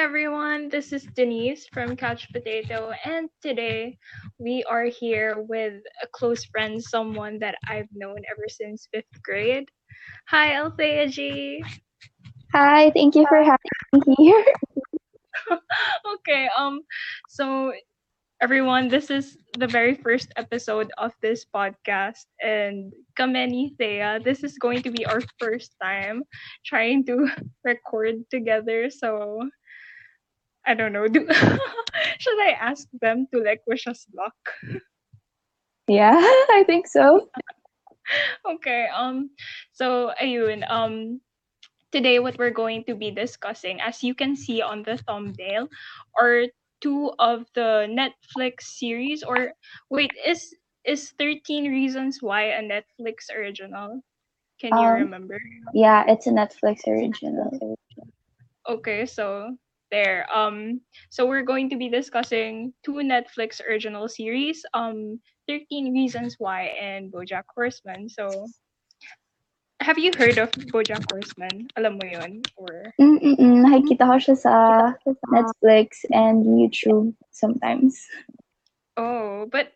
everyone, this is Denise from Couch Potato, and today we are here with a close friend, someone that I've known ever since fifth grade. Hi, Althea G. Hi, thank you for having me here. okay, um, so everyone, this is the very first episode of this podcast, and Kameni Thea, this is going to be our first time trying to record together, so I don't know. Do should I ask them to like wish us luck? Yeah, I think so. okay. Um. So ayun. Um. Today, what we're going to be discussing, as you can see on the thumbnail, are two of the Netflix series. Or wait, is is Thirteen Reasons Why a Netflix original? Can you Um, remember? Yeah, it's a Netflix original. Okay, so there. Um, so we're going to be discussing two Netflix original series, um, 13 Reasons Why and BoJack Horseman. So, have you heard of BoJack Horseman? Alam mo yun? Or, nakikita ko siya sa Netflix and YouTube sometimes. oh, but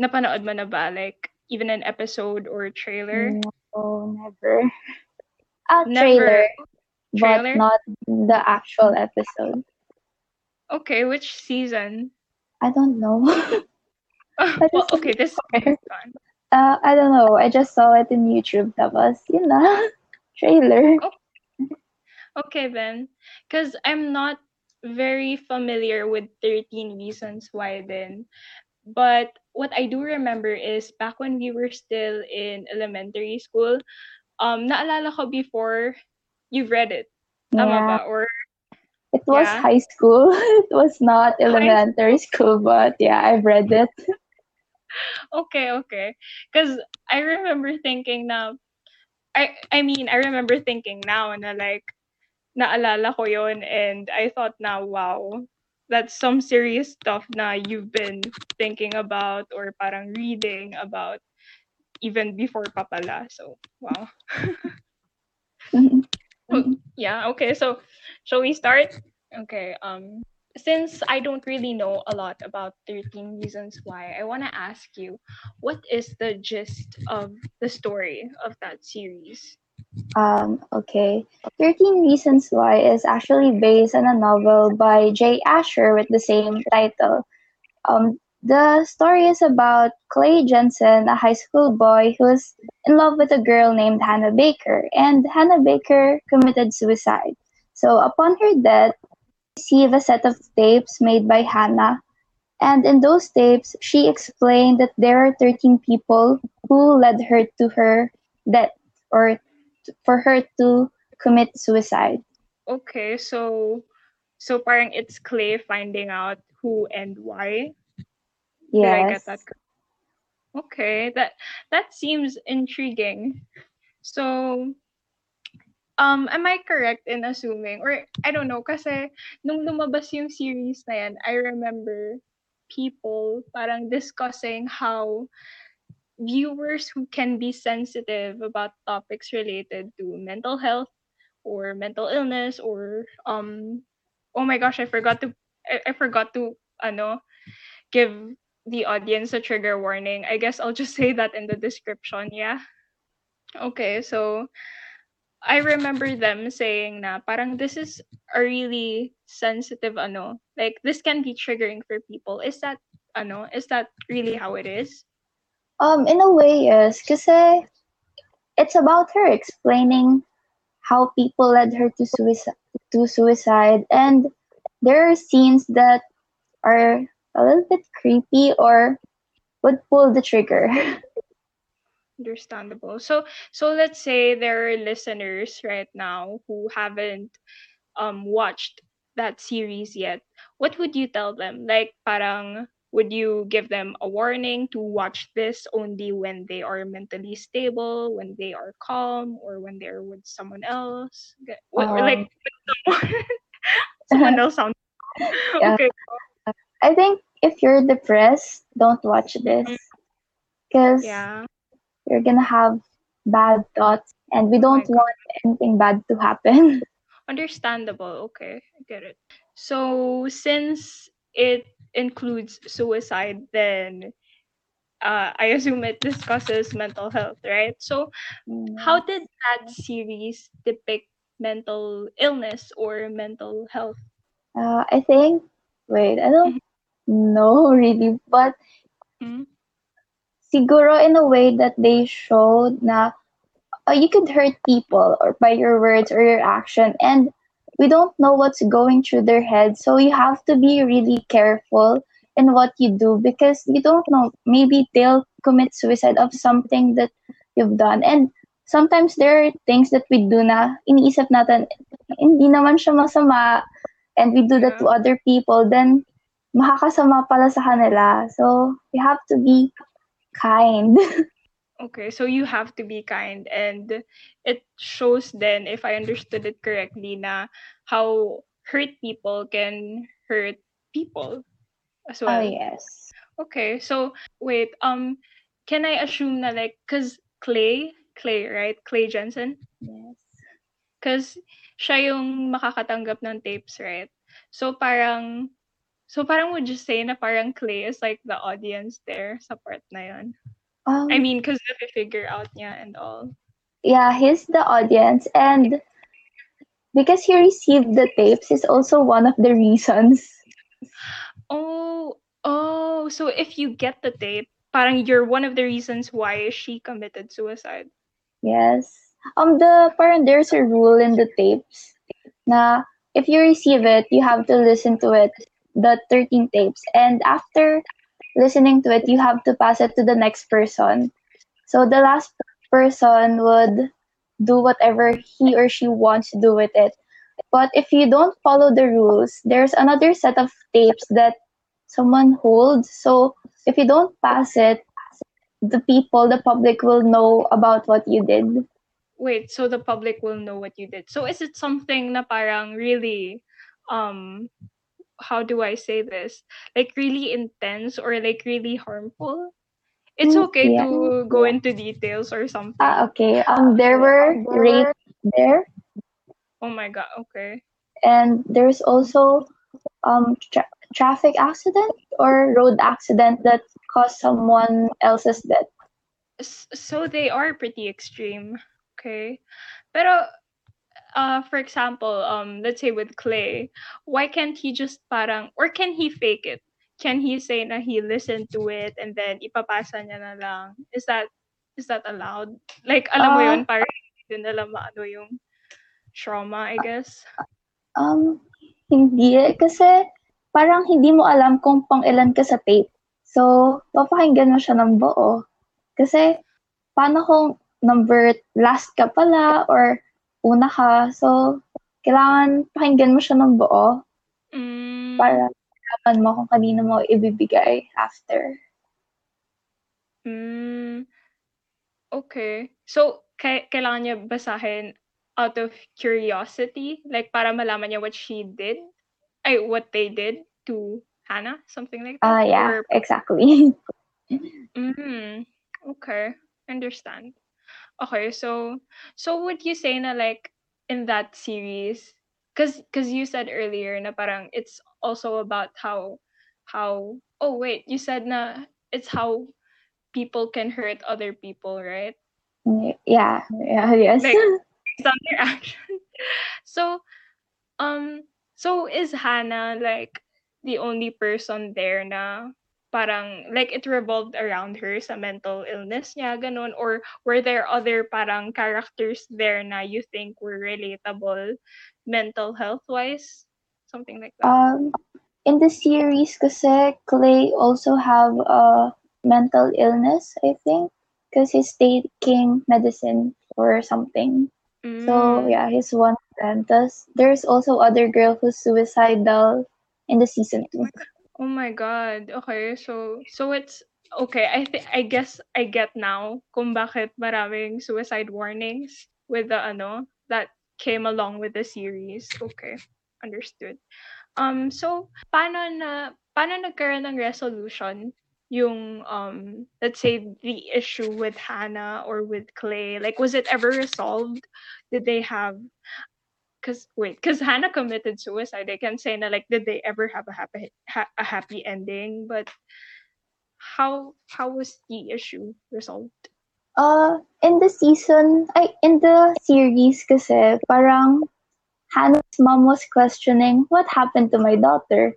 napanood mo na ba? Like, even an episode or trailer? No, never. A Never. Trailer, but not the actual episode. Okay, which season? I don't know. well, okay, this Okay. fun. Uh, I don't know. I just saw it in YouTube. That was, you know, Trailer. Okay then, because I'm not very familiar with 13 Reasons Why then. But what I do remember is back when we were still in elementary school, um, naalala ko before you've read it. Tama Yeah. ba? Or, It was Yeah. high school. It was not elementary school, but yeah, I've read it. okay, okay. Because I remember thinking now I, I mean, I remember thinking now na like, naalala ko yon and I thought na, wow, that's some serious stuff na you've been thinking about or parang reading about even before papala. So, wow. Mm-hmm. Yeah, okay. So, shall we start? Okay. Um since I don't really know a lot about 13 Reasons Why, I want to ask you, what is the gist of the story of that series? Um, okay. 13 Reasons Why is actually based on a novel by Jay Asher with the same title. Um, the story is about Clay Jensen, a high school boy who's in love with a girl named Hannah Baker, and Hannah Baker committed suicide. So, upon her death, she received a set of tapes made by Hannah, and in those tapes, she explained that there are 13 people who led her to her death or for her to commit suicide. Okay, so so parang it's Clay finding out who and why. Did I get Yes. that? Okay, that that seems intriguing. So, um, am I correct in assuming, or I don't know, kasi nung lumabas yung series na yan, I remember people parang discussing how viewers who can be sensitive about topics related to mental health or mental illness or um oh my gosh I forgot to I, I forgot to ano give the audience a trigger warning. I guess I'll just say that in the description, yeah. Okay, so I remember them saying na parang this is a really sensitive ano, like this can be triggering for people. Is that ano, is that really how it is? Um, in a way, yes, kasi it's about her explaining how people led her to suicide, to suicide, and there are scenes that are a little bit creepy or would pull the trigger. Understandable. So so let's say there are listeners right now who haven't um watched that series yet. What would you tell them? Like parang would you give them a warning to watch this only when they are mentally stable, when they are calm, or when they're with someone else? Or, or like someone, someone else sounds Yeah. okay. I think if you're depressed, don't watch this because Yeah. you're gonna have bad thoughts, and we don't God. want anything bad to happen. Understandable. Okay. I get it. So since it includes suicide, then uh, I assume it discusses mental health, right? So how Mm. did that series depict mental illness or mental health? Uh, I think, wait, I don't know really, but Mhm. siguro in a way that they showed na uh, you could hurt people or by your words or your action. And we don't know what's going through their head. So you have to be really careful in what you do because you don't know. Maybe they'll commit suicide of something that you've done. And sometimes there are things that we do na iniisip natin hindi naman siya masama and we do that to other people. Then makakasama pala sa kanila so you have to be kind Okay, so you have to be kind and it shows then if I understood it correctly na how hurt people can hurt people as oh well. yes Okay, so wait, um can I assume na like cuz Clay, Clay, right? Clay Jensen, yes cuz siya yung makakatanggap ng tapes, right? So parang so parang would you say na parang Clay is like the audience there sa part na yun? um, I mean, cuz figure out niya and all. yeah, he's the audience, and because he received the tapes is also one of the reasons. Oh, oh, so if you get the tape, parang you're one of the reasons why she committed suicide. Yes. Um, the parang there's a rule in the tapes na if you receive it, you have to listen to it, the 13 tapes, and after listening to it, you have to pass it to the next person. So the last person would do whatever he or she wants to do with it. But if you don't follow the rules, there's another set of tapes that someone holds. So if you don't pass it, the people, the public will know about what you did. Wait, so the public will know what you did. So is it something na parang really um how do I say this? Like really intense or like really harmful? It's Mm, okay yeah. to go into details or something. Ah, okay. Um, there were rape there, oh my god, okay. and there's also um tra- traffic accident or road accident that caused someone else's death. S- so they are pretty extreme. Okay. Pero uh for example, um let's say with Clay, why can't he just parang or can he fake it? Can he say na he listened to it and then ipapasa niya na lang? Is that is that allowed? Like alam mo Ah. yun, parang hindi din nila maano yung trauma, I guess. Um, hindi eh, kasi parang hindi mo alam kung pang ilan ka sa tape. So, papakinggan mo siya ng buo. Kasi, paano kung number last ka pala or una ka? So, kailangan pakinggan mo siya ng buo Mm, para malaman mo kung kanino mo ibibigay after. mm, okay. So, kay kailangan niya basahin out of curiosity? Like, para malaman niya what she did? Ay, what they did to Hannah? Something like that? Ah, yeah, Or exactly. Mm, okay, understand. Okay, so so would you say na like in that series, cause cause you said earlier na parang it's also about how how oh wait you said na it's how people can hurt other people, right? yeah, yeah, yes. Like based on their actions. So um so is Hannah like the only person there na parang like it revolved around her sa mental illness niya ganun or were there other parang characters there na you think were relatable mental health wise something like that Um, in the series, kasi Clay also have a mental illness, I think, because he's taking medicine or something. So Mm, yeah, he's one of them. Thus, there's also other girl who's suicidal in the season two. oh my god. Okay so so it's okay i think i guess i get now kung bakit maraming suicide warnings with the ano that came along with the series. Okay understood. Um so paano na paano nagkaroon ng resolution yung um let's say the issue with Hannah or with Clay? Like was it ever resolved? Did they have Cause wait, cause Hannah committed suicide. I can say na like, did they ever have a happy ha- a happy ending? But how how was the issue resolved? Uh, in the season, ay, in the series kasi, parang Hannah's mom was questioning what happened to my daughter.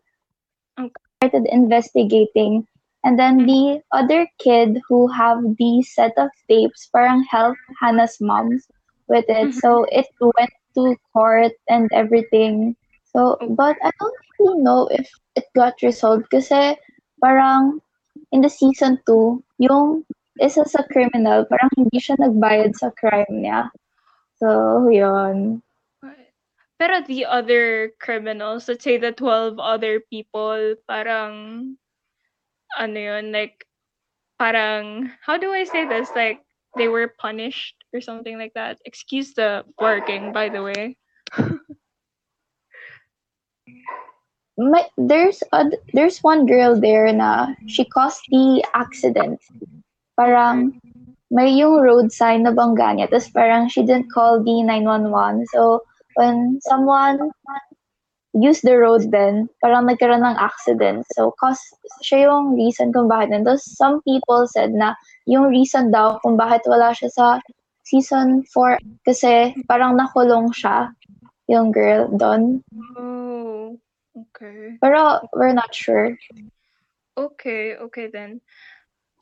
Okay. Started investigating. And then the other kid who have the set of tapes parang helped Hannah's mom with it. So it went to court and everything. So, but I don't really know if it got resolved kasi parang in the season 2, yung isa sa criminal, parang hindi siya nagbayad sa crime niya. So, yun. Pero the other criminals, let's say the 12 other people, parang, ano yun, like, parang, how do I say this? Like, they were punished or something like that. Excuse the barking, by the way. May, there's a, there's one girl there na she caused the accident. Parang may yung road sign na bangga niya. Tapos parang she didn't call the 911. So, when someone used the road then, parang nagkaroon ng accident. So, cause siya yung reason kung bakit. And Tapos some people said na yung reason daw kung bakit wala siya sa season 4 kasi parang nakulong siya yung girl doon. Oh, okay. Pero we're not sure. Okay, okay then.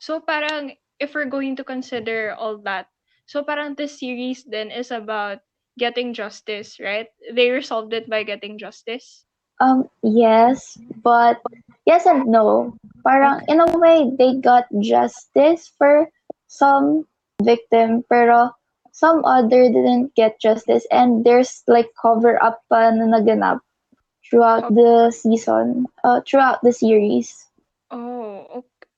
So parang if we're going to consider all that, so parang this series then is about getting justice, right? They resolved it by getting justice. Um, yes, but yes and no. Parang in a way they got justice for some victim, pero some other didn't get justice, and there's like cover up pa na naganap throughout the season, uh, throughout the series. Oh, okay.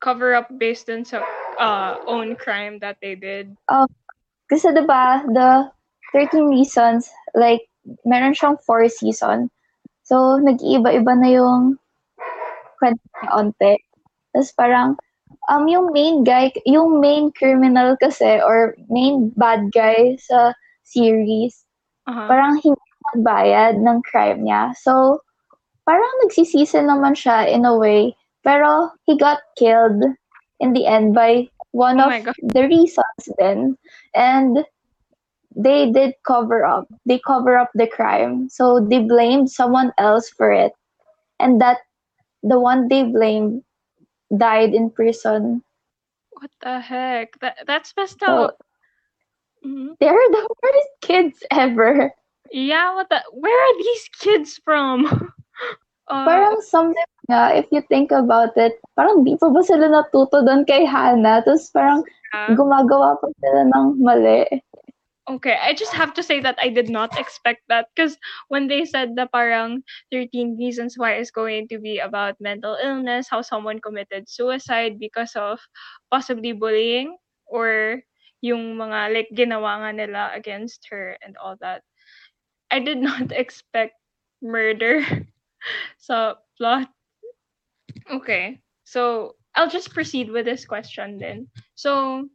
Cover up based on sa uh, own crime that they did. Kasi diba, the 13 reasons, like, meron siyang 4 season. So, nag-iiba-iba na yung kwento onte. Tapos parang, um, yung main guy, yung main criminal kasi, or main bad guy sa series, Uh-huh. parang hindi nagbayad ng crime niya. So, parang nagsisisi naman siya in a way. Pero, he got killed in the end by one Oh of the reasons then. And they did cover up. They cover up the crime. So, they blamed someone else for it. And that, the one they blamed died in prison. What the heck? That that's messed So, up. Mhm. they're the worst kids ever. Yeah, what the? Where are these kids from? uh, Parang sometimes nga, if you think about it, parang di pa ba sila natuto doon kay Hannah? Tapos parang yeah. gumagawa pa sila ng mali. Okay, I just have to say that I did not expect that because when they said the parang 13 reasons why is going to be about mental illness, how someone committed suicide because of possibly bullying or yung mga like ginawa nila against her and all that. I did not expect murder so plot. Okay, so I'll just proceed with this question then. So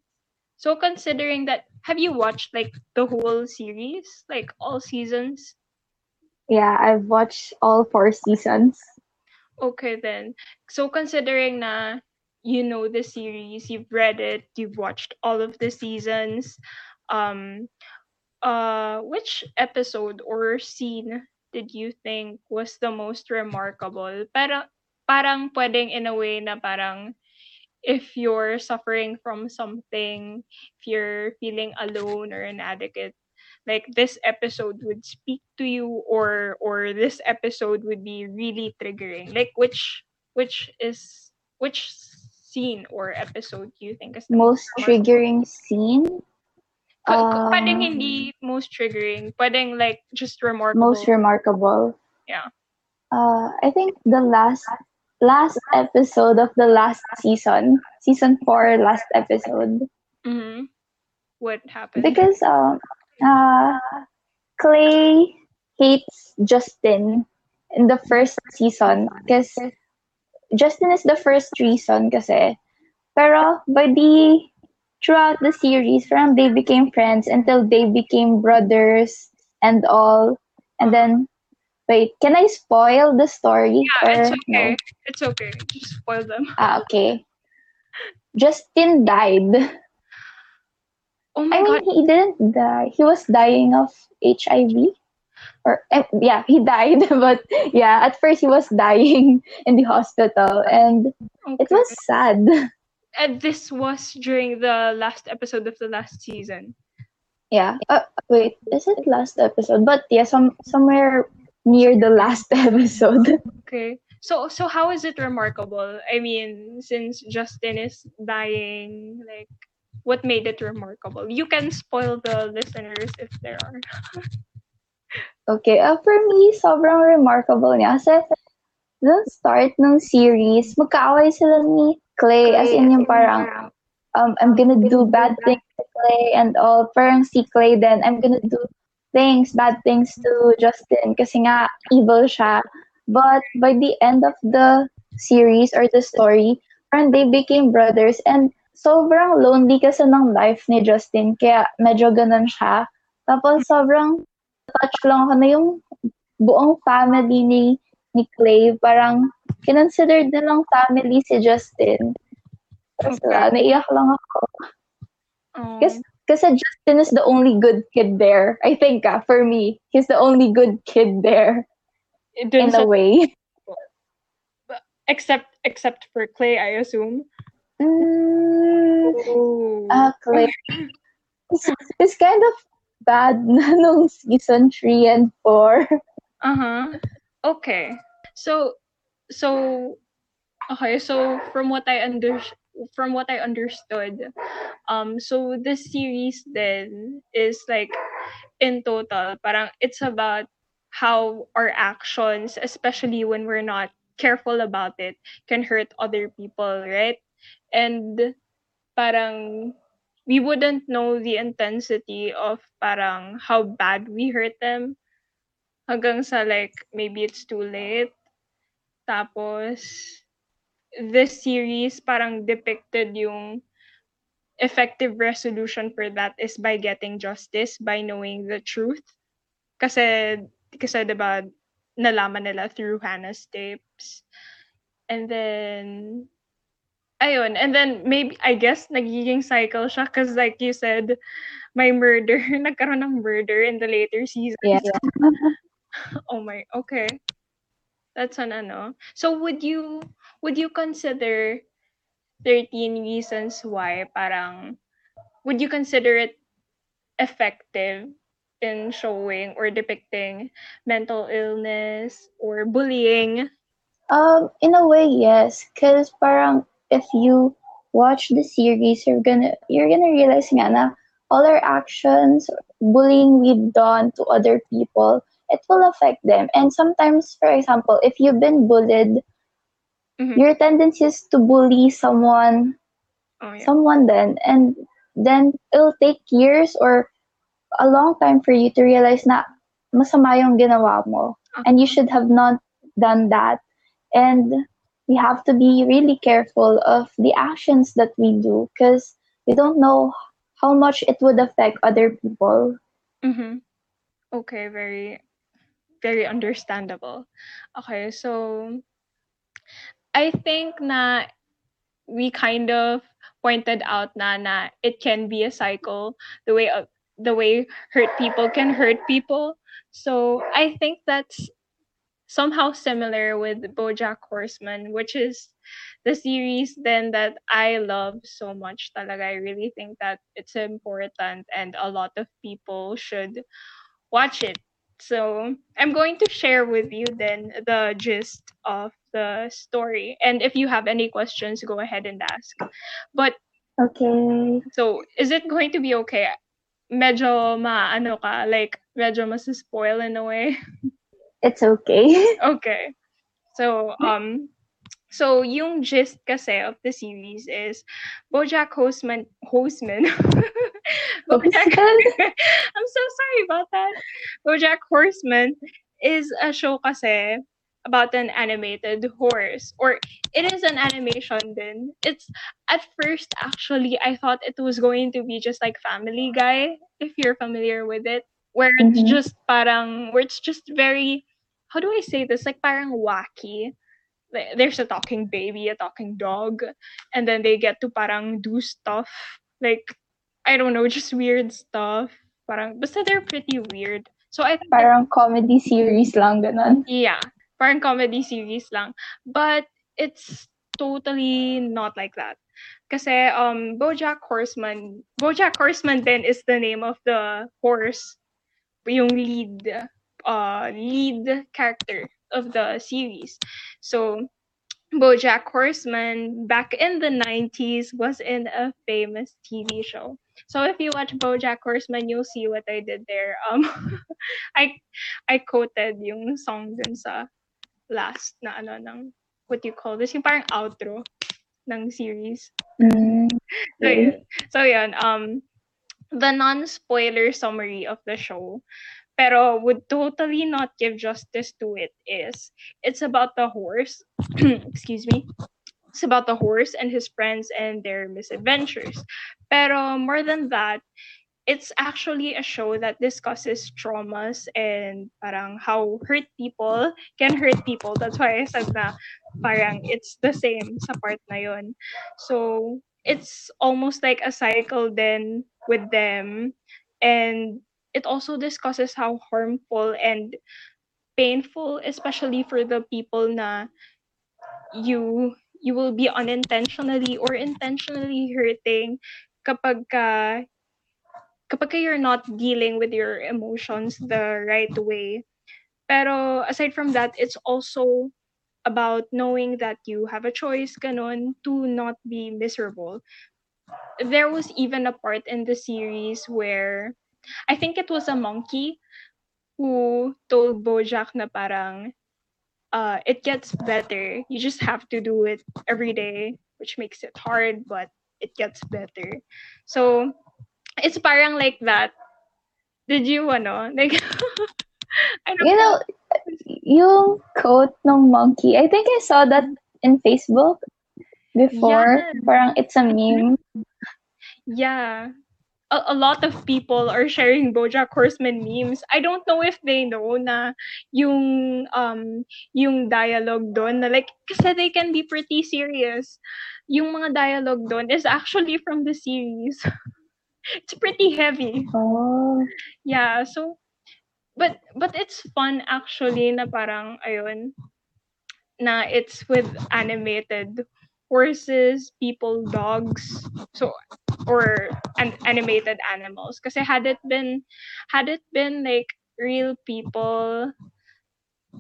so considering that have you watched like the whole series, like all seasons? Yeah, I've watched all four seasons. Okay then. So considering na you know the series, you've read it, you've watched all of the seasons, um uh which episode or scene did you think was the most remarkable? Pero parang pwedeng in a way na parang if you're suffering from something, if you're feeling alone or inadequate, like this episode would speak to you or or this episode would be really triggering. Like which which is which scene or episode do you think is the Most most triggering scene? K- pwedeng Um, hindi most triggering. Pwedeng like just remarkable. Most remarkable. Yeah. Uh, I think the last last episode of the last season, season four, last episode, hmm What happened? because um, uh, Clay hates Justin in the first season because Justin is the first reason kasi. Pero by the throughout the series, from they became friends until they became brothers and all. And then, wait, can I spoil the story? Yeah, it's okay. no? It's okay. Just spoil them. Ah, okay. Justin died. Oh my I mean, he didn't die. He was dying of HIV. Or eh, yeah, he died. But yeah, at first he was dying in the hospital, and it was sad. And this was during the last episode of the last season. Yeah. Uh, wait, is it last episode? But yeah, some somewhere near the last episode. Okay. So so how is it remarkable? I mean, since Justin is dying, like what made it remarkable? You can spoil the listeners if there are. Okay, uh, for me, sobrang remarkable niya. Kasi, the start ng series, magkaaway sila ni Clay. As in yung parang, um, I'm gonna do bad things to Clay and all. Parang si Clay then, I'm gonna do things, bad things to Justin kasi nga evil siya. But by the end of the series or the story, parang they became brothers and sobrang lonely kasi ng life ni Justin kaya medyo ganun siya. Tapos sobrang touch lang ako na yung buong family ni ni Clay, parang kinonsidered na lang family si Justin. Tapos Okay. naiyak lang ako. Oh. Kasi, kasi Justin is the only good kid there. I think, ah, for me. He's the only good kid there, Dun in sa- a way. except except for Clay, I assume. Mm, Oh. ah, Clay. It's, it's kind of bad na nung season 3 and 4. Uh-huh. Okay. So so okay, so from what I under from what I understood, um so this series then is like in total parang it's about how our actions, especially when we're not careful about it, can hurt other people, right? And parang we wouldn't know the intensity of parang how bad we hurt them hanggang sa like maybe it's too late. Tapos this series parang depicted yung effective resolution for that is by getting justice, by knowing the truth. Kasi kasi 'di ba nalaman nila through Hannah's tapes. And then ayun, and then maybe I guess nagiging cycle siya cause like you said may murder, nagkaroon ng murder in the later seasons. Yeah. Oh my, okay. That's an ano. So would you would you consider 13 reasons why parang would you consider it effective in showing or depicting mental illness or bullying? Um, in a way, yes. Cause parang if you watch the series, you're gonna you're gonna realize na all our actions, bullying we've done to other people, it will affect them. And sometimes, for example, if you've been bullied, Mhm. your tendency is to bully someone, Oh yeah. someone then, and then it'll take years or a long time for you to realize na masama yung ginawa mo and you should have not done that. And we have to be really careful of the actions that we do because we don't know how much it would affect other people. Mm-hmm. Okay, very, very understandable. Okay, so I think na we kind of pointed out na na it can be a cycle the way the way hurt people can hurt people. So I think that's somehow similar with BoJack Horseman, which is the series then that I love so much talaga. I really think that it's important and a lot of people should watch it. So I'm going to share with you then the gist of the story. And if you have any questions, go ahead and ask. But Okay. so is it going to be okay? Medyo ma ano ka, like medyo mas-spoil in a way. It's okay. Okay. So, um, so yung gist kasi of the series is BoJack Horseman, Horseman. BoJack, I'm so sorry about that. BoJack Horseman is a show kasi about an animated horse. Or it is an animation then it's at first actually i thought it was going to be just like family guy if you're familiar with it. Where it's Mhm. just parang where it's just very how do I say this? Like parang wacky. Like, there's a talking baby a talking dog and then they get to parang do stuff. Like I don't know just weird stuff. Parang basta they're pretty weird. So I think Parang comedy series lang, ganon. yeah, parang comedy series lang. But it's totally not like that. Kasi um BoJack Horseman, BoJack Horseman then is the name of the horse, yung lead uh lead character of the series. So BoJack Horseman back in the 90s was in a famous TV show. So if you watch BoJack Horseman, you'll see what I did there. Um I I quoted yung song dun sa last na ano ng what you call this? Yung parang outro ng series. Mm. So yun. So yun, um the non-spoiler summary of the show pero would totally not give justice to it is it's about the horse excuse me it's about the horse and his friends and their misadventures pero more than that it's actually a show that discusses traumas and parang how hurt people can hurt people. That's why I said na parang it's the same sa part na yun. So it's almost like a cycle then with them. And it also discusses how harmful and painful especially for the people na you you will be unintentionally or intentionally hurting kapag ka kapag you're not dealing with your emotions the right way pero aside from that it's also about knowing that you have a choice ganon to not be miserable there was even a part in the series where I think it was a monkey who told Bojack na parang uh, it gets better. You just have to do it every day, which makes it hard, but it gets better. So it's parang like that. Did you ano? Like I don't You know, yung quote ng monkey, I think I saw that in Facebook before. Yeah. Parang it's a meme. Yeah. A, a lot of people are sharing Bojack Horseman memes. I don't know if they know na yung um yung dialogue doon na like kasi they can be pretty serious. Yung mga dialogue doon is actually from the series. it's pretty heavy. Oh. Yeah, so but but it's fun actually na parang ayun na it's with animated horses, people, dogs. So or an animated animals kasi had it been had it been like real people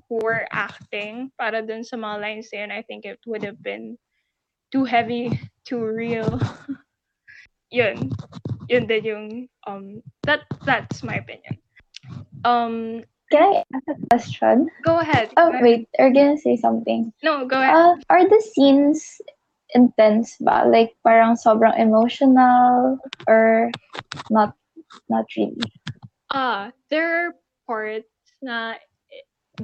who were acting para dun sa mga lines na yun, I think it would have been too heavy, too real. yun. Yun din yung um that that's my opinion. Um Can I ask a question? go ahead. Oh, go ahead. wait. Are you gonna say something? No, go ahead. Uh, are the scenes intense ba? Like, parang sobrang emotional or not not really? Ah, there are parts na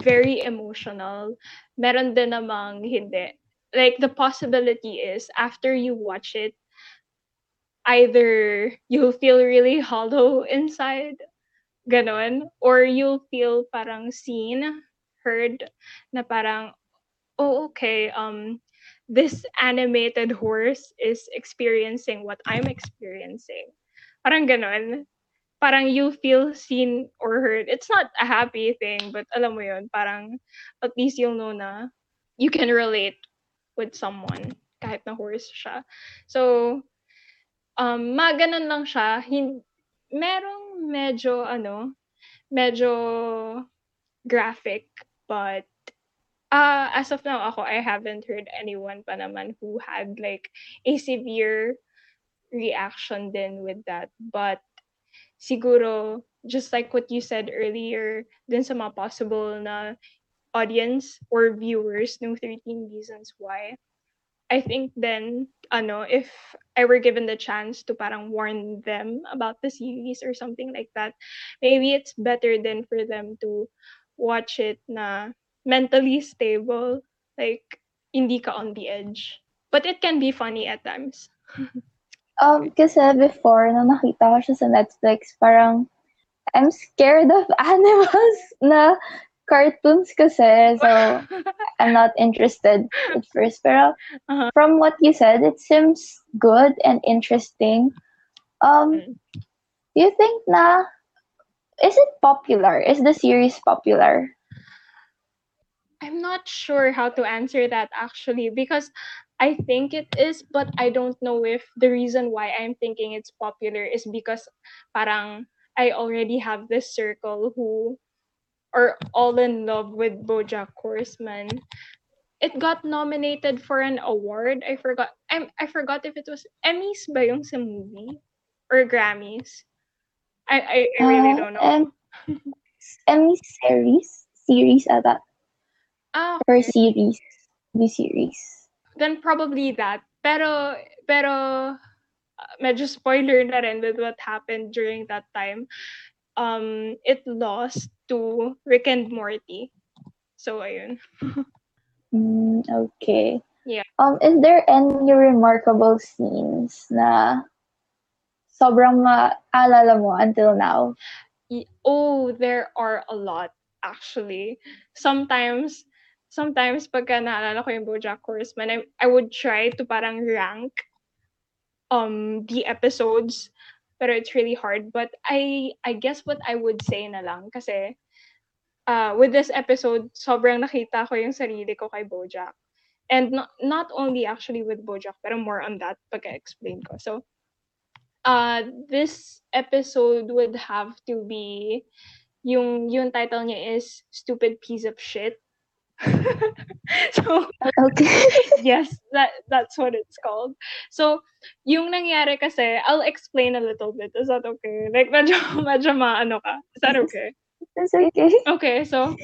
very emotional. Meron din namang hindi. Like, the possibility is, after you watch it, either you'll feel really hollow inside, ganon, or you'll feel parang seen, heard, na parang, oh, okay, um, this animated horse is experiencing what I'm experiencing. Parang ganon. Parang you feel seen or heard. It's not a happy thing, but alam mo yun, parang at least you'll know na you can relate with someone kahit na horse siya. So, um, mga ganun lang siya. Hin- merong medyo, ano, medyo graphic, but uh, as of now, ako, I haven't heard anyone pa naman who had like a severe reaction then with that. But siguro, just like what you said earlier, dun sa mga possible na audience or viewers ng 13 Reasons Why, I think then, ano, if I were given the chance to parang warn them about the series or something like that, maybe it's better then for them to watch it na mentally stable, like hindi ka on the edge. But it can be funny at times. Um, kasi before, nung nakita ko siya sa Netflix, parang, I'm scared of animals na cartoons kasi. So, I'm not interested at first. Pero Uh-huh. from what you said, it seems good and interesting. Um, Mm. do you think na, is it popular? Is the series popular? I'm not sure how to answer that actually because I think it is, but I don't know if the reason why I'm thinking it's popular is because parang I already have this circle who are all in love with BoJack Horseman. It got nominated for an award. I forgot. I'm I forgot if it was Emmys ba yung sa movie or Grammys. I I, I really Uh, don't know. And, any series? Series ata. ah, Or series. The series. then probably that. Pero, pero, uh, medyo spoiler na rin with what happened during that time. Um, it lost to Rick and Morty. So, ayun. Mm, okay. Yeah. Um, is there any remarkable scenes na sobrang maalala mo until now? Oh, there are a lot, actually. Sometimes, sometimes pagka naalala ko yung BoJack Horseman, I, I would try to parang rank um the episodes, pero it's really hard. But I I guess what I would say na lang kasi uh, with this episode, sobrang nakita ko yung sarili ko kay BoJack. And not, not only actually with BoJack, pero more on that pagka-explain ko. So, uh, this episode would have to be yung yung title niya is Stupid Piece of Shit. so, Okay. yes, that that's what it's called. So, yung nangyari kasi, I'll explain a little bit. Is that okay? Like, medyo, medyo maano ka. Is that okay? That's okay. Okay, so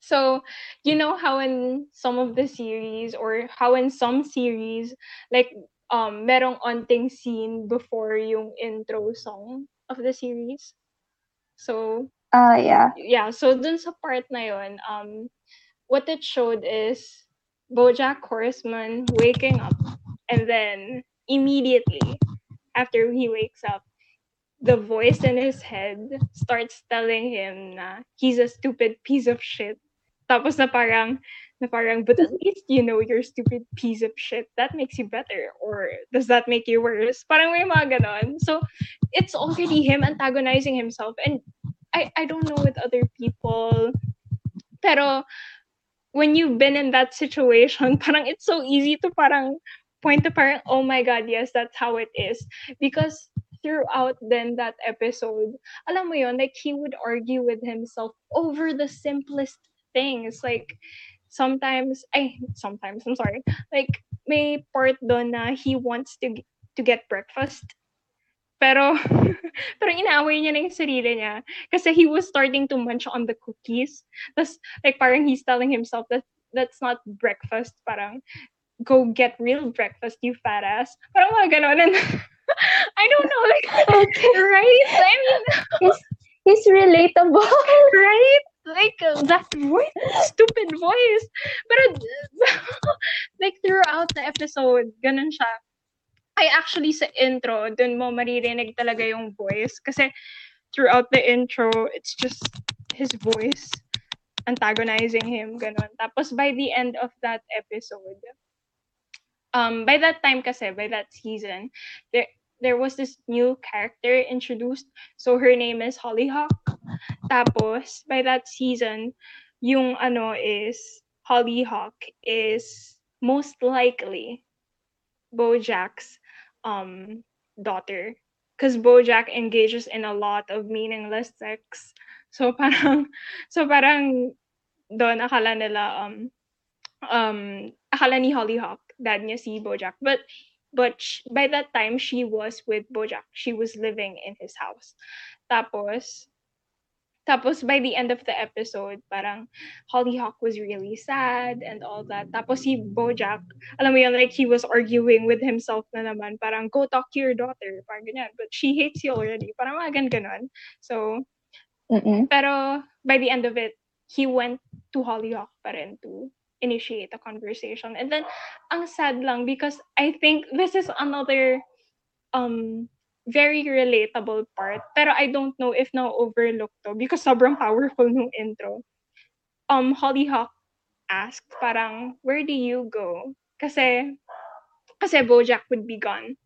so you know how in some of the series or how in some series like um merong onting scene before yung intro song of the series. So Uh, yeah. yeah, so dun sa part na yun, um what it showed is BoJack Horseman waking up and then immediately after he wakes up the voice in his head starts telling him na he's a stupid piece of shit. Tapos na parang, na parang, but at least you know you're stupid piece of shit. That makes you better. Or does that make you worse? Parang may mga ganon. So, it's already him antagonizing himself. And I, I don't know with other people. Pero, when you've been in that situation, parang it's so easy to parang point to parang, oh my God, yes, that's how it is. Because throughout then that episode, alam mo yon, like he would argue with himself over the simplest things. Like sometimes, I sometimes I'm sorry, like may part doon na he wants to to get breakfast. Pero, pero inaaway niya na yung sarili niya. Kasi he was starting to munch on the cookies. Tapos, like, parang he's telling himself that that's not breakfast. Parang, go get real breakfast, you fat ass. Parang mga ganon. And I don't know, like, Okay. right? I mean, He's, he's relatable. right? Like, that voice, stupid voice. Pero, like, throughout the episode, ganun siya. I actually, sa intro, dun mo maririnig talaga yung voice. Kasi, throughout the intro, it's just his voice antagonizing him, ganun. Tapos, by the end of that episode, um, by that time kasi, by that season, there, there was this new character introduced. So, her name is Hollyhock. Tapos, by that season, yung ano is, Hollyhock is most likely Bojack's um, daughter. Because Bojack engages in a lot of meaningless sex. So, parang, so parang, doon akala nila, um, um, akala ni Hollyhock, dad niya si Bojack. But, but sh- by that time, she was with Bojack. She was living in his house. Tapos, tapos by the end of the episode, parang Hollyhock was really sad and all that. Tapos si Bojack, alam mo yun, like he was arguing with himself na naman, parang go talk to your daughter, parang ganyan. But she hates you already, parang mga gan ganon. So, Mm-mm. pero by the end of it, he went to Hollyhock pa rin to initiate a conversation. And then, ang sad lang because I think this is another um very relatable part. Pero I don't know if na-overlook to because sobrang powerful nung intro. Um, Hollyhock asked parang, where do you go? Kasi, kasi Bojack would be gone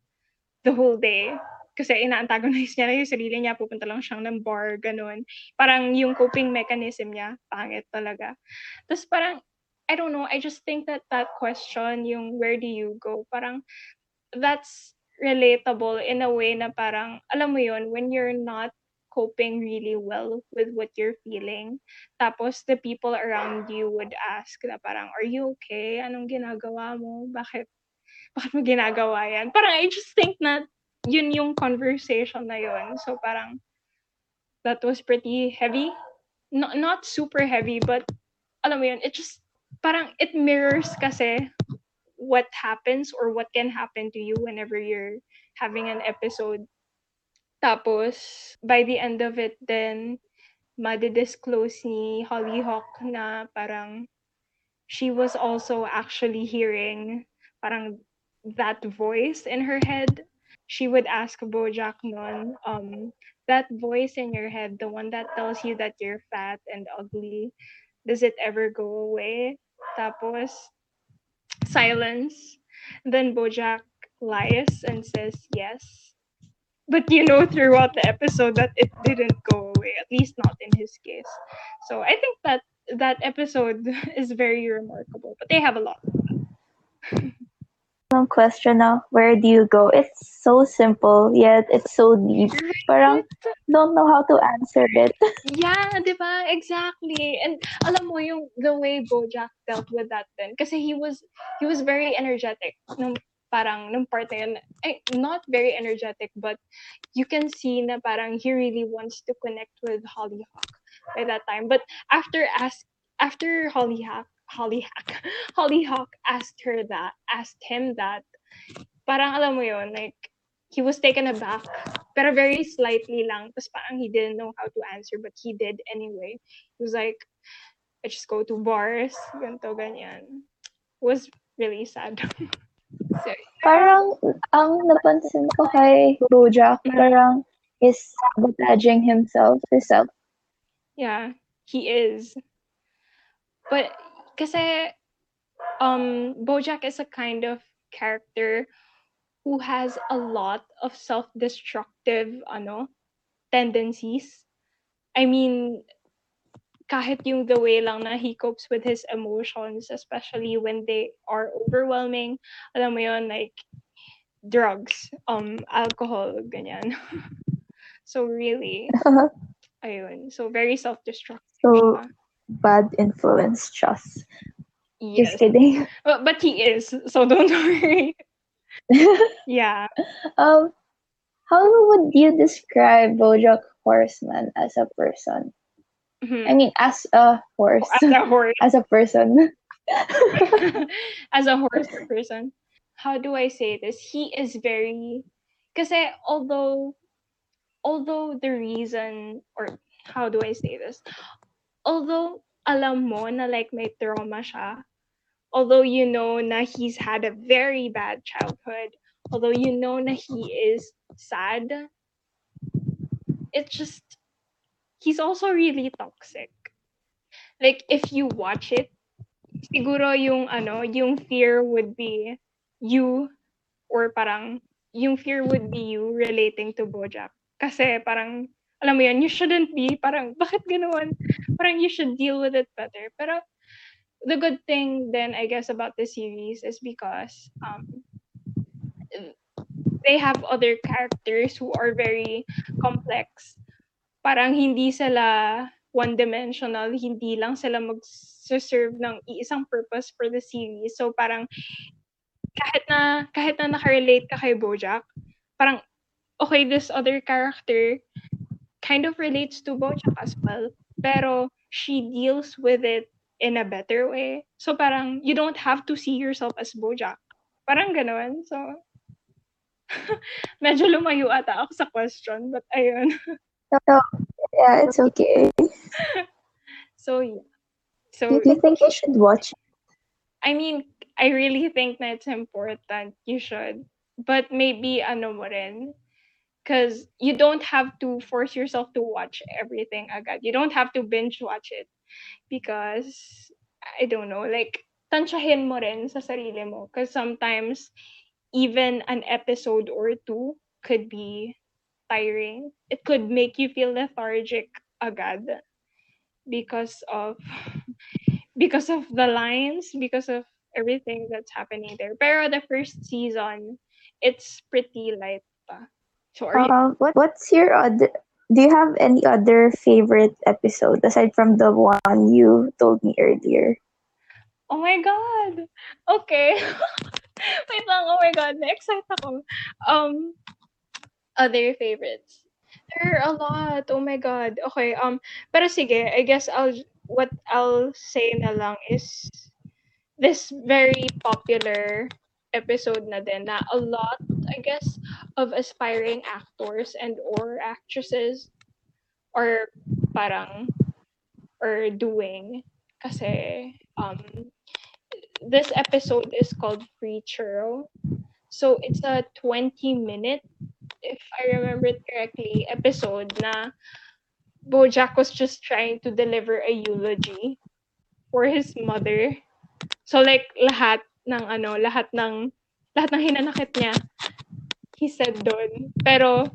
the whole day. Kasi ina-antagonize niya na yung sarili niya, pupunta lang siyang ng bar, ganun. Parang yung coping mechanism niya, pangit talaga. Tapos parang, I don't know, I just think that that question, yung where do you go, parang that's relatable in a way na parang, alam mo yun, when you're not coping really well with what you're feeling. Tapos the people around you would ask na parang, are you okay? Anong ginagawa mo? Bakit, bakit mo ginagawa yan? Parang I just think na yun yung conversation na yun. So parang, that was pretty heavy. Not, not super heavy, but alam mo yun, it just, parang it mirrors kasi what happens or what can happen to you whenever you're having an episode. Tapos, by the end of it, then, madi-disclose ni Hollyhock na parang she was also actually hearing parang that voice in her head. She would ask Bojack noon, um, that voice in your head, the one that tells you that you're fat and ugly, does it ever go away? Tapos, silence. Then Bojack lies and says yes. But you know throughout the episode that it didn't go away, at least not in his case. So I think that that episode is very remarkable. But they have a lot. Question now, where do you go? It's so simple, yet it's so deep. Parang don't know how to answer it. Yeah, di ba? Exactly. And alam mo yung the way Bojack dealt with that then kasi he was he was very energetic nung parang nung part na yun. Eh, not very energetic but you can see na parang he really wants to connect with Hollyhock by that time. But after ask after Hollyhock Hollyhock. Hollyhock asked her that asked him that. Parang alam mo yun like he was taken aback pero very slightly lang. Tapos parang he didn't know how to answer but he did anyway. He was like I just go to bars ganito ganyan. It was really sad. So, Parang ang napansin ko kay Bojack, mm. parang is sabotaging himself, himself. yeah he is. But kasi um Bojack is a kind of character who has a lot of self-destructive ano tendencies. I mean, kahit yung the way lang na he copes with his emotions, especially when they are overwhelming, alam mo yun, like, drugs, um, alcohol, ganyan. so really, ayun. So very self-destructive So, siya. Bad influence, just. Yes. Just kidding. But, but he is, so don't worry. yeah. Um, how would you describe Bojack Horseman as a person? Mhm. I mean, as a horse, As a horse, as a person. as a horse person, how do I say this? He is very, kasi although, although the reason, or how do I say this? Although alam mo na like may trauma siya, although you know na he's had a very bad childhood, although you know na he is sad, it's just, he's also really toxic. Like if you watch it, siguro yung ano, yung fear would be you or parang yung fear would be you relating to Bojack. Kasi parang alam mo yan, you shouldn't be parang bakit ganoon? Parang you should deal with it better. Pero the good thing then I guess about the series is because um they have other characters who are very complex. Parang hindi sila one-dimensional, hindi lang sila mag-serve ng iisang purpose for the series. So parang kahit na kahit na nakarelate ka kay Bojack, parang okay, this other character kind of relates to Bojack as well, pero she deals with it in a better way. So parang you don't have to see yourself as Bojack. Parang gano'n. So medyo lumayo ata ako sa question, but ayun. So, yeah, it's okay. So yeah. So Do you think you should watch? I mean, I really think na it's important. You should. But maybe ano mo rin. Because you don't have to force yourself to watch everything agad. You don't have to binge watch it because I don't know, like tansyahin mo rin sa sarili mo because sometimes even an episode or two could be tiring. It could make you feel lethargic agad because of because of the lines, because of everything that's happening there. Pero the first season, it's pretty light pa. Are Uh, what, what's your other? Do you have any other favorite episode aside from the one you told me earlier? oh my god. Okay. Wait lang, oh my god, na-excite ako. Um other favorites. There are a lot. Oh my god. Okay, um pero sige, I guess I'll what I'll say na lang is this very popular episode na din na a lot, I guess, of aspiring actors and or actresses are parang or doing kasi um this episode is called Free Churro. So it's a 20 minute if I remember it correctly episode na Bojack was just trying to deliver a eulogy for his mother. So like lahat ng ano, lahat ng lahat ng hinanakit niya he said doon. Pero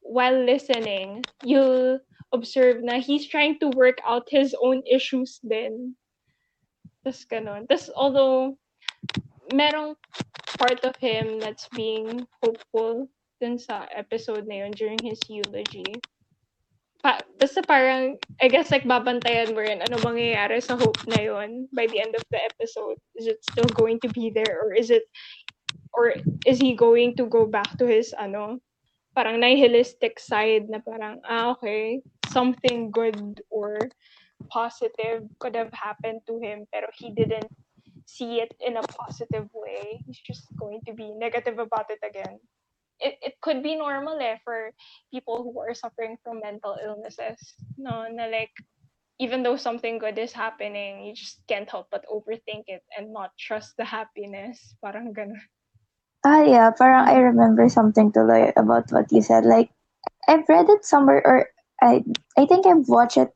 while listening, you'll observe na he's trying to work out his own issues din. Tapos ganun. Tapos although merong part of him that's being hopeful dun sa episode na yun during his eulogy. Pa, basta parang, I guess like babantayan mo rin ano mangyayari sa hope na yun by the end of the episode. Is it still going to be there or is it, or is he going to go back to his ano, parang nihilistic side na parang, ah okay, something good or positive could have happened to him pero he didn't see it in a positive way. He's just going to be negative about it again. It, it could be normal eh for people who are suffering from mental illnesses. No, na like, even though something good is happening, you just can't help but overthink it and not trust the happiness. Parang ganun. Ah, yeah, parang I remember something to like about what you said. Like, I've read it somewhere, or I, I think I've watched it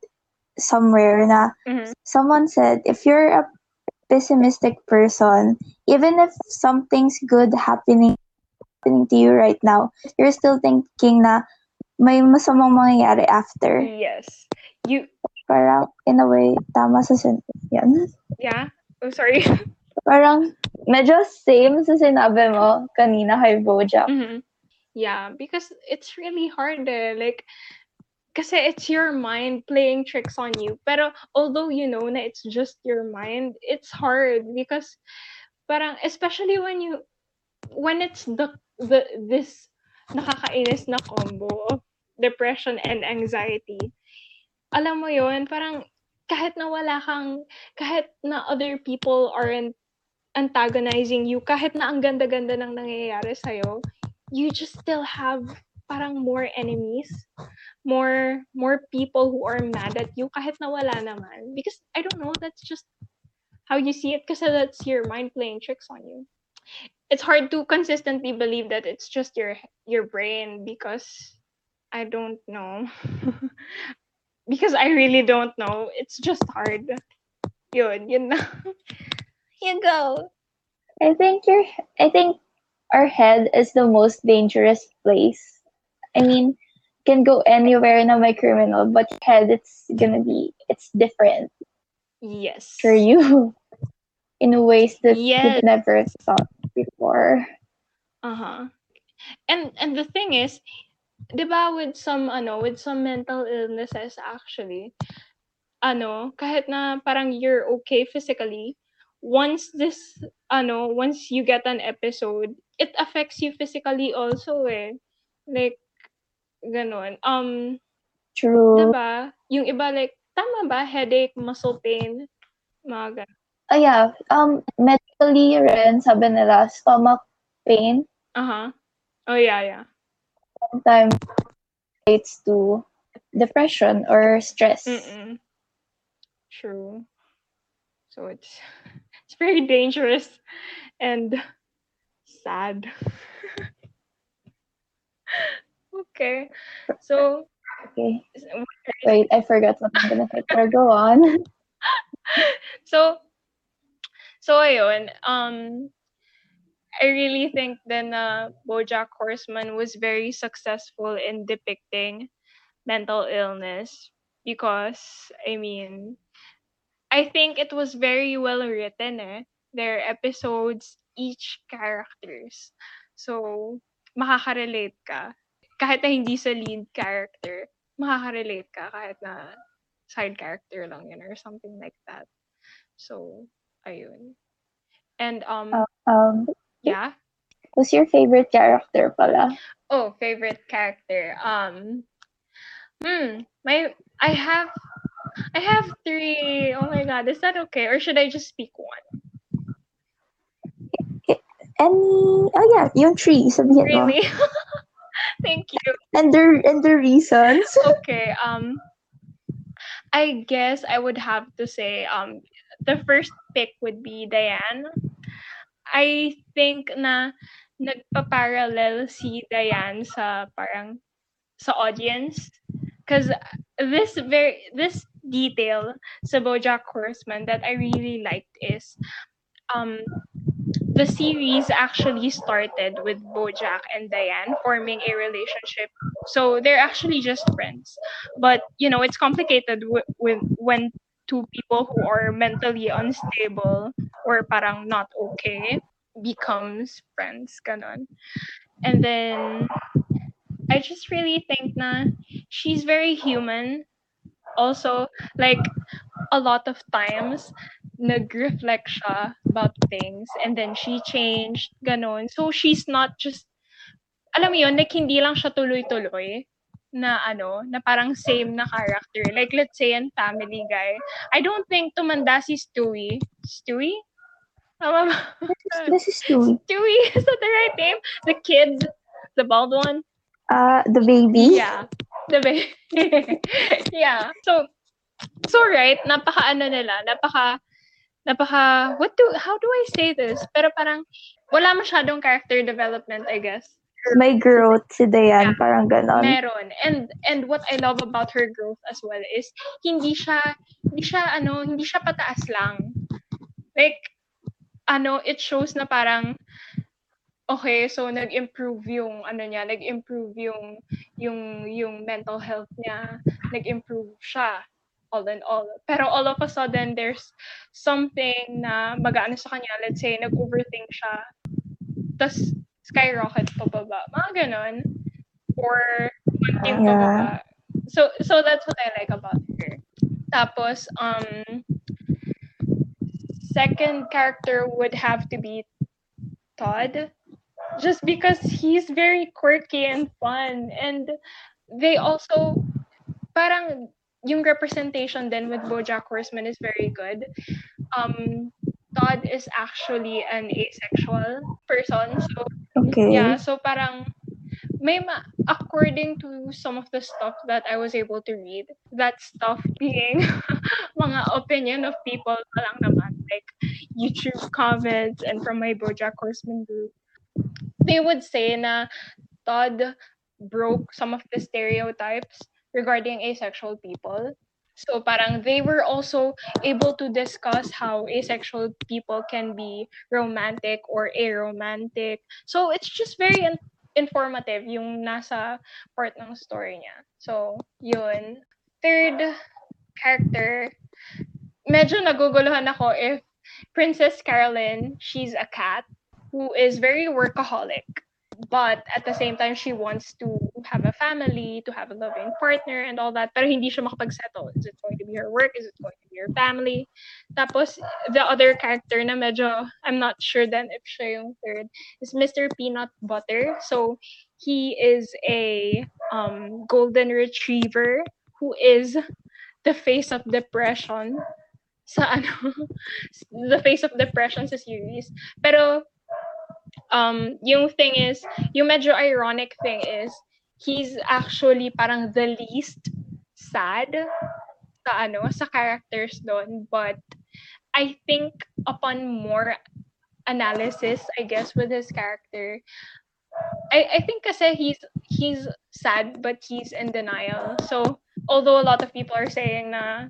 somewhere. Na Mhm. someone said, if you're a pessimistic person, even if something's good happening happening to you right now, you're still thinking na may masamang mangyayari after. Yes. You, Parang, in a way, tama sa sentence yan. yeah? I'm oh, sorry. Parang, medyo same sa sinabi mo kanina kay Bojack. Mhm. Yeah, because it's really hard eh. Like, kasi it's your mind playing tricks on you. Pero although you know na it's just your mind, it's hard because parang especially when you when it's the the this nakakainis na combo of depression and anxiety. Alam mo yon parang kahit na wala kang kahit na other people aren't antagonizing you, kahit na ang ganda-ganda ng nangyayari sa'yo, you just still have parang more enemies, more more people who are mad at you kahit na wala naman. Because I don't know, that's just how you see it kasi that's your mind playing tricks on you. It's hard to consistently believe that it's just your your brain because I don't know. because I really don't know. It's just hard. Yun, yun na. you go. I think your I think our head is the most dangerous place. I mean, can go anywhere na may criminal, but your head it's gonna be it's different Yes. for you in a ways that Yes. you've never thought before. Uh-huh. And and the thing is, 'di ba with some ano, with some mental illnesses actually, ano, kahit na parang you're okay physically, once this ano, once you get an episode, it affects you physically also eh. Like ganun. Um, True. 'di ba? Yung iba like tama ba headache, muscle pain, mga ganun. Ah, yeah. Um, medically rin, sabi nila, stomach pain Uh-huh. Oh yeah, yeah. sometimes relates to depression or stress. Mm-mm. True. So it's it's very dangerous and sad. Okay. So, Okay. Wait, I forgot what I'm gonna say. Pero go on. so, so ayun, um, I really think then uh, BoJack Horseman was very successful in depicting mental illness because I mean, I think it was very well written. Eh? Their episodes, each characters, so makaka-relate ka kahit na hindi sa lead character, makaka-relate ka kahit na side character lang yun or something like that. So, ayun. And um, Uh, um, yeah. who's your favorite character pala? Oh, favorite character. Um, hmm, my I have I have three. Oh my god, is that okay? Or should I just pick one? Any, oh yeah, yung three, sabihin mo. Really? Thank you. And the, and the reasons. Okay. Um, I guess I would have to say um the first pick would be Diane. I think na nagpa-parallel si Diane sa parang sa audience because this very this detail sa BoJack Horseman that I really liked is um the series actually started with Bojack and Diane forming a relationship. So they're actually just friends. But you know, it's complicated with, when two people who are mentally unstable or parang not okay becomes friends ganon. And then I just really think na she's very human. Also, like a lot of times nag-reflect siya about things and then she changed, ganon. So she's not just, alam mo yun, like hindi lang siya tuloy-tuloy na ano, na parang same na character. Like let's say in Family Guy, I don't think tumanda si Stewie. Stewie? Tama ba? This is Stewie. Stewie, is that the right name? The kid, the bald one? Uh, the baby. Yeah. Baby. yeah. So, so right, napaka ano nila, napaka napaka, what do, how do I say this? Pero parang, wala masyadong character development, I guess. May growth si Diane, Yeah. parang ganon. Meron. And, and what I love about her growth as well is, hindi siya, hindi siya, ano, hindi siya pataas lang. Like, ano, it shows na parang, okay, so nag-improve yung, ano niya, nag-improve yung, yung, yung mental health niya, nag-improve siya all in all. Pero all of a sudden, there's something na mag-ano sa kanya. Let's say, nag-overthink siya. Tapos, skyrocket pababa. Mga ganon. Or, konting Yeah. pababa. So, so that's what I like about her. Tapos, um, second character would have to be Todd. Just because he's very quirky and fun. And they also, parang, yung representation then with Bojack Horseman is very good. Um, Todd is actually an asexual person. So, Okay. yeah, so parang may ma- according to some of the stuff that I was able to read, that stuff being mga opinion of people lang naman, like YouTube comments and from my Bojack Horseman group, they would say na Todd broke some of the stereotypes regarding asexual people. So parang they were also able to discuss how asexual people can be romantic or aromantic. So it's just very in- informative yung nasa part ng story niya. So, yun. Third character, medyo naguguluhan ako if Princess Carolyn, she's a cat who is very workaholic. But at the same time, she wants to have a family, to have a loving partner and all that. Pero hindi siya makapag-settle. Is it going to be her work? Is it going to be her family? Tapos, the other character na medyo, I'm not sure then if siya yung third, is Mr. Peanut Butter. So, he is a um, golden retriever who is the face of depression sa ano, the face of depression sa series. Pero, um, yung thing is, yung medyo ironic thing is, he's actually parang the least sad sa ano, sa characters doon. But, I think upon more analysis, I guess, with his character, I I think kasi he's he's sad but he's in denial. So although a lot of people are saying na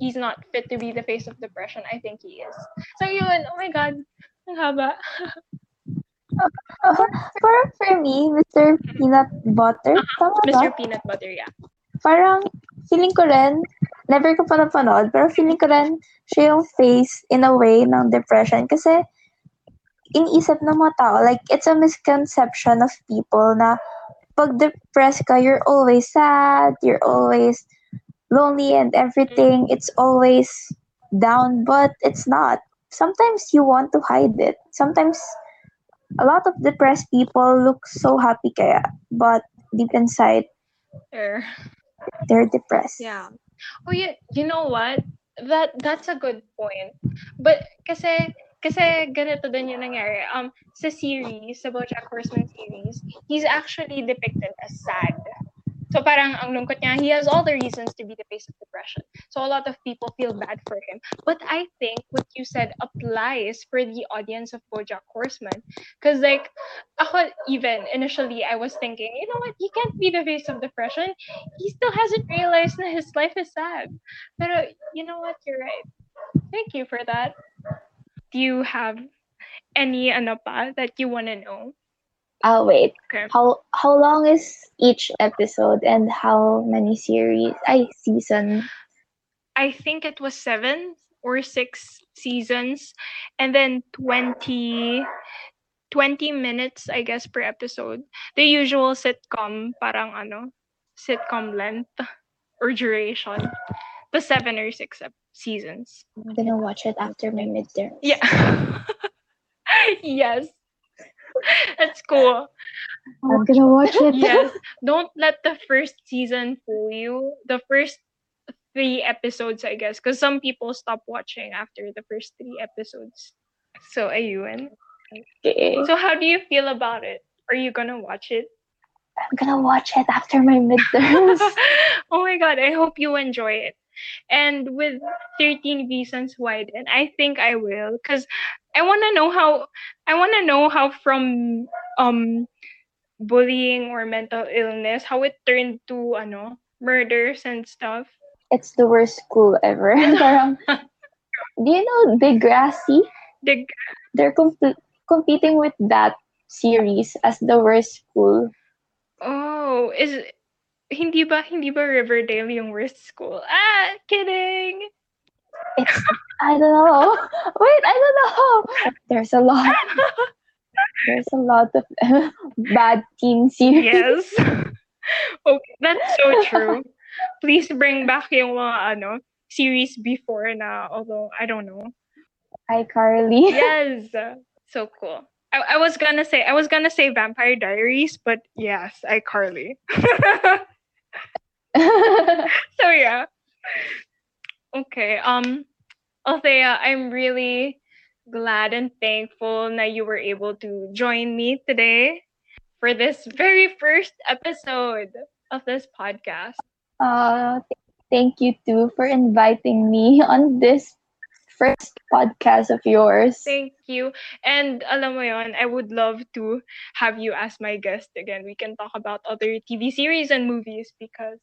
he's not fit to be the face of depression, I think he is. So yun, oh my god, ang haba. For, for me, Mr. Peanut Butter, tama ba? Mr. Peanut Butter, yeah. Parang, feeling ko rin, never ko pa napanood, pero feeling ko rin, siya yung face, in a way, ng depression. Kasi, iniisip ng mga tao, like, it's a misconception of people na pag depressed ka, you're always sad, you're always lonely and everything. It's always down, but it's not. Sometimes you want to hide it. Sometimes a lot of depressed people look so happy kaya, but deep inside, There. they're depressed. Yeah. Oh yeah, you know what? That that's a good point. But kasi kasi ganito din yung nangyari. Um sa series, sa BoJack Horseman series, he's actually depicted as sad. So parang ang lungkot niya, he has all the reasons to be the face of depression. So a lot of people feel bad for him. But I think what you said applies for the audience of BoJack Horseman. Because like, ako even initially I was thinking, you know what, he can't be the face of depression. He still hasn't realized that his life is sad. But you know what, you're right. Thank you for that. Do you have any ano pa that you want to know? Oh wait, Okay. how how long is each episode and how many series? I season. I think it was seven or six seasons, and then 20, 20 minutes, I guess, per episode. The usual sitcom, parang ano, sitcom length or duration. The seven or six seasons. I'm gonna watch it after my midterm. Yeah. yes. That's cool. I'm gonna watch it. yes. Don't let the first season fool you. The first three episodes, I guess, because some people stop watching after the first three episodes. So, ayun. Okay. So, how do you feel about it? Are you gonna watch it? I'm gonna watch it after my midterms. oh my god, I hope you enjoy it. And with 13 reasons why then, I think I will because I want to know how I want to know how from um bullying or mental illness how it turned to ano murders and stuff. it's the worst school ever. Parang, do you know Degrassi? The They're comp- competing with that series as the worst school. oh, is hindi ba hindi ba Riverdale yung worst school? Ah, kidding. It's I don't know. Wait, I don't know. There's a lot. There's a lot of bad teen series. Yes. okay, that's so true. Please bring back yung mga ano series before na although I don't know. iCarly. Yes. So cool. I, I was gonna say I was gonna say Vampire Diaries, but yes, iCarly. so yeah. Okay. Um Althea, I'm really glad and thankful that you were able to join me today for this very first episode of this podcast. uh, thank you too for inviting me on this first podcast of yours. Thank you. And alam mo yon, I would love to have you as my guest again. We can talk about other TV series and movies because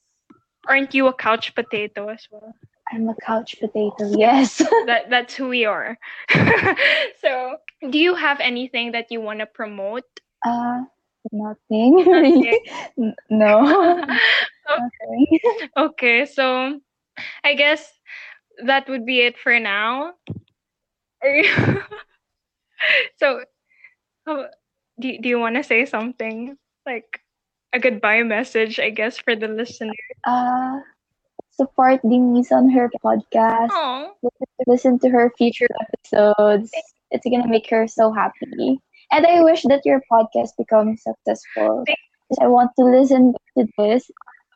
aren't you a couch potato as well? I'm a couch potato. Yes. that that's who we are. so, do you have anything that you want to promote? Uh, nothing. N- no. Nothing. okay, so I guess that would be it for now. So, do do you want to say something like a goodbye message? I guess for the listener. Uh, support Denise on her podcast. Oh, Listen to her future episodes. It's gonna make her so happy. And I wish that your podcast becomes successful. I want to listen to this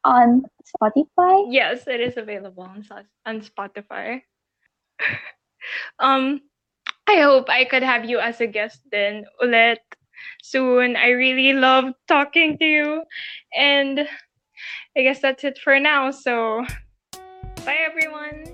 on Spotify. yes, it is available on on Spotify. um, I hope I could have you as a guest then, ulit soon. I really love talking to you, and I guess that's it for now. So, bye everyone.